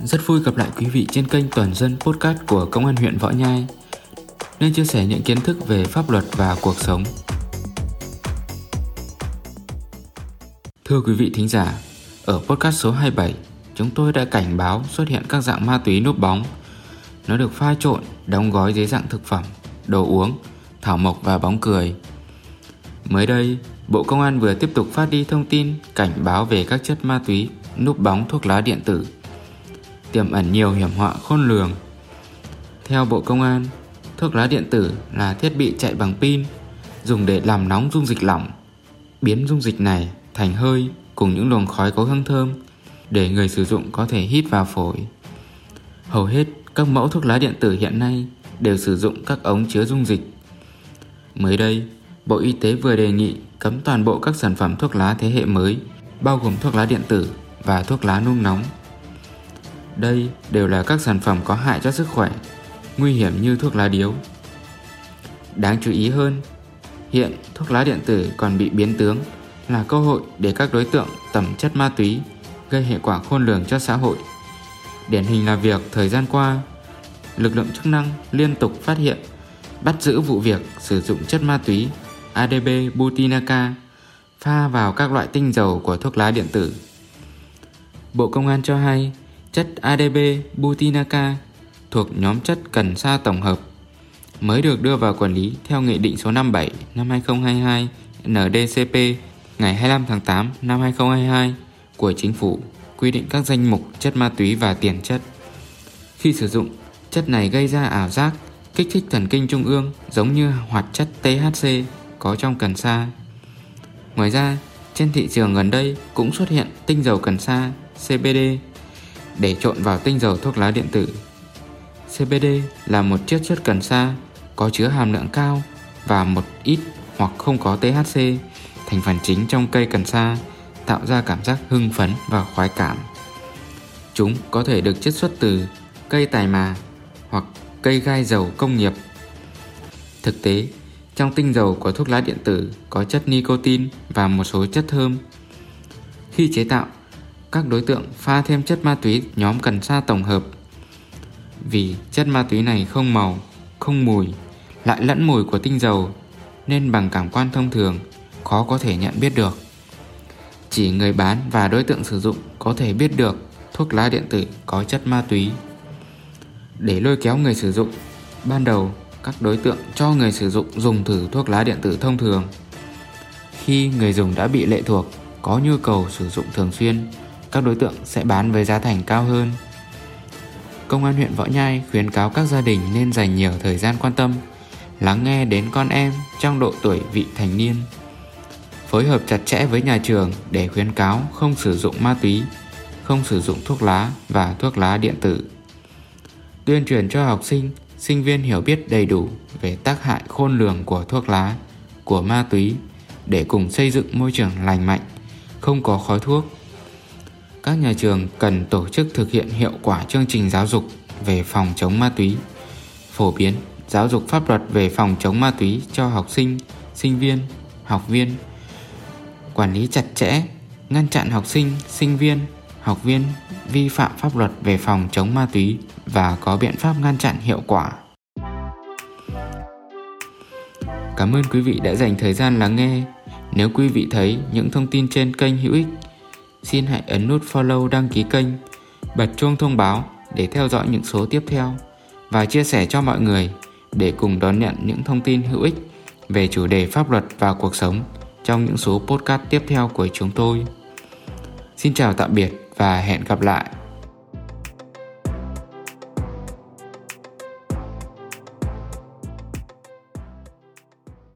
Rất vui gặp lại quý vị trên kênh Toàn dân Podcast của Công an huyện Võ Nhai, nơi chia sẻ những kiến thức về pháp luật và cuộc sống. Thưa quý vị thính giả, ở podcast số 27, chúng tôi đã cảnh báo xuất hiện các dạng ma túy núp bóng. Nó được pha trộn, đóng gói dưới dạng thực phẩm, đồ uống, thảo mộc và bóng cười. Mới đây, Bộ Công an vừa tiếp tục phát đi thông tin cảnh báo về các chất ma túy núp bóng thuốc lá điện tử tiềm ẩn nhiều hiểm họa khôn lường. Theo Bộ Công an, thuốc lá điện tử là thiết bị chạy bằng pin dùng để làm nóng dung dịch lỏng, biến dung dịch này thành hơi cùng những luồng khói có hương thơm để người sử dụng có thể hít vào phổi. Hầu hết các mẫu thuốc lá điện tử hiện nay đều sử dụng các ống chứa dung dịch. Mới đây, Bộ Y tế vừa đề nghị cấm toàn bộ các sản phẩm thuốc lá thế hệ mới, bao gồm thuốc lá điện tử và thuốc lá nung nóng. Đây đều là các sản phẩm có hại cho sức khỏe, nguy hiểm như thuốc lá điếu. Đáng chú ý hơn, hiện thuốc lá điện tử còn bị biến tướng là cơ hội để các đối tượng tẩm chất ma túy gây hệ quả khôn lường cho xã hội. Điển hình là việc thời gian qua, lực lượng chức năng liên tục phát hiện, bắt giữ vụ việc sử dụng chất ma túy ADB Butinaca pha vào các loại tinh dầu của thuốc lá điện tử. Bộ Công an cho hay chất ADB Butinaca thuộc nhóm chất cần sa tổng hợp mới được đưa vào quản lý theo Nghị định số 57 năm 2022 NDCP ngày 25 tháng 8 năm 2022 của Chính phủ quy định các danh mục chất ma túy và tiền chất. Khi sử dụng, chất này gây ra ảo giác, kích thích thần kinh trung ương giống như hoạt chất THC có trong cần sa. Ngoài ra, trên thị trường gần đây cũng xuất hiện tinh dầu cần sa CBD để trộn vào tinh dầu thuốc lá điện tử. CBD là một chiết chất cần sa có chứa hàm lượng cao và một ít hoặc không có THC, thành phần chính trong cây cần sa, tạo ra cảm giác hưng phấn và khoái cảm. Chúng có thể được chiết xuất từ cây tài mà hoặc cây gai dầu công nghiệp. Thực tế, trong tinh dầu của thuốc lá điện tử có chất nicotine và một số chất thơm. Khi chế tạo, các đối tượng pha thêm chất ma túy nhóm cần sa tổng hợp. Vì chất ma túy này không màu, không mùi, lại lẫn mùi của tinh dầu nên bằng cảm quan thông thường khó có thể nhận biết được. Chỉ người bán và đối tượng sử dụng có thể biết được thuốc lá điện tử có chất ma túy. Để lôi kéo người sử dụng, ban đầu các đối tượng cho người sử dụng dùng thử thuốc lá điện tử thông thường. Khi người dùng đã bị lệ thuộc, có nhu cầu sử dụng thường xuyên, các đối tượng sẽ bán với giá thành cao hơn. Công an huyện Võ Nhai khuyến cáo các gia đình nên dành nhiều thời gian quan tâm, lắng nghe đến con em trong độ tuổi vị thành niên. Phối hợp chặt chẽ với nhà trường để khuyến cáo không sử dụng ma túy, không sử dụng thuốc lá và thuốc lá điện tử. Tuyên truyền cho học sinh, sinh viên hiểu biết đầy đủ về tác hại khôn lường của thuốc lá, của ma túy để cùng xây dựng môi trường lành mạnh, không có khói thuốc, các nhà trường cần tổ chức thực hiện hiệu quả chương trình giáo dục về phòng chống ma túy, phổ biến giáo dục pháp luật về phòng chống ma túy cho học sinh, sinh viên, học viên, quản lý chặt chẽ, ngăn chặn học sinh, sinh viên, học viên vi phạm pháp luật về phòng chống ma túy và có biện pháp ngăn chặn hiệu quả. Cảm ơn quý vị đã dành thời gian lắng nghe. Nếu quý vị thấy những thông tin trên kênh hữu ích xin hãy ấn nút follow đăng ký kênh, bật chuông thông báo để theo dõi những số tiếp theo và chia sẻ cho mọi người để cùng đón nhận những thông tin hữu ích về chủ đề pháp luật và cuộc sống trong những số podcast tiếp theo của chúng tôi. Xin chào tạm biệt và hẹn gặp lại.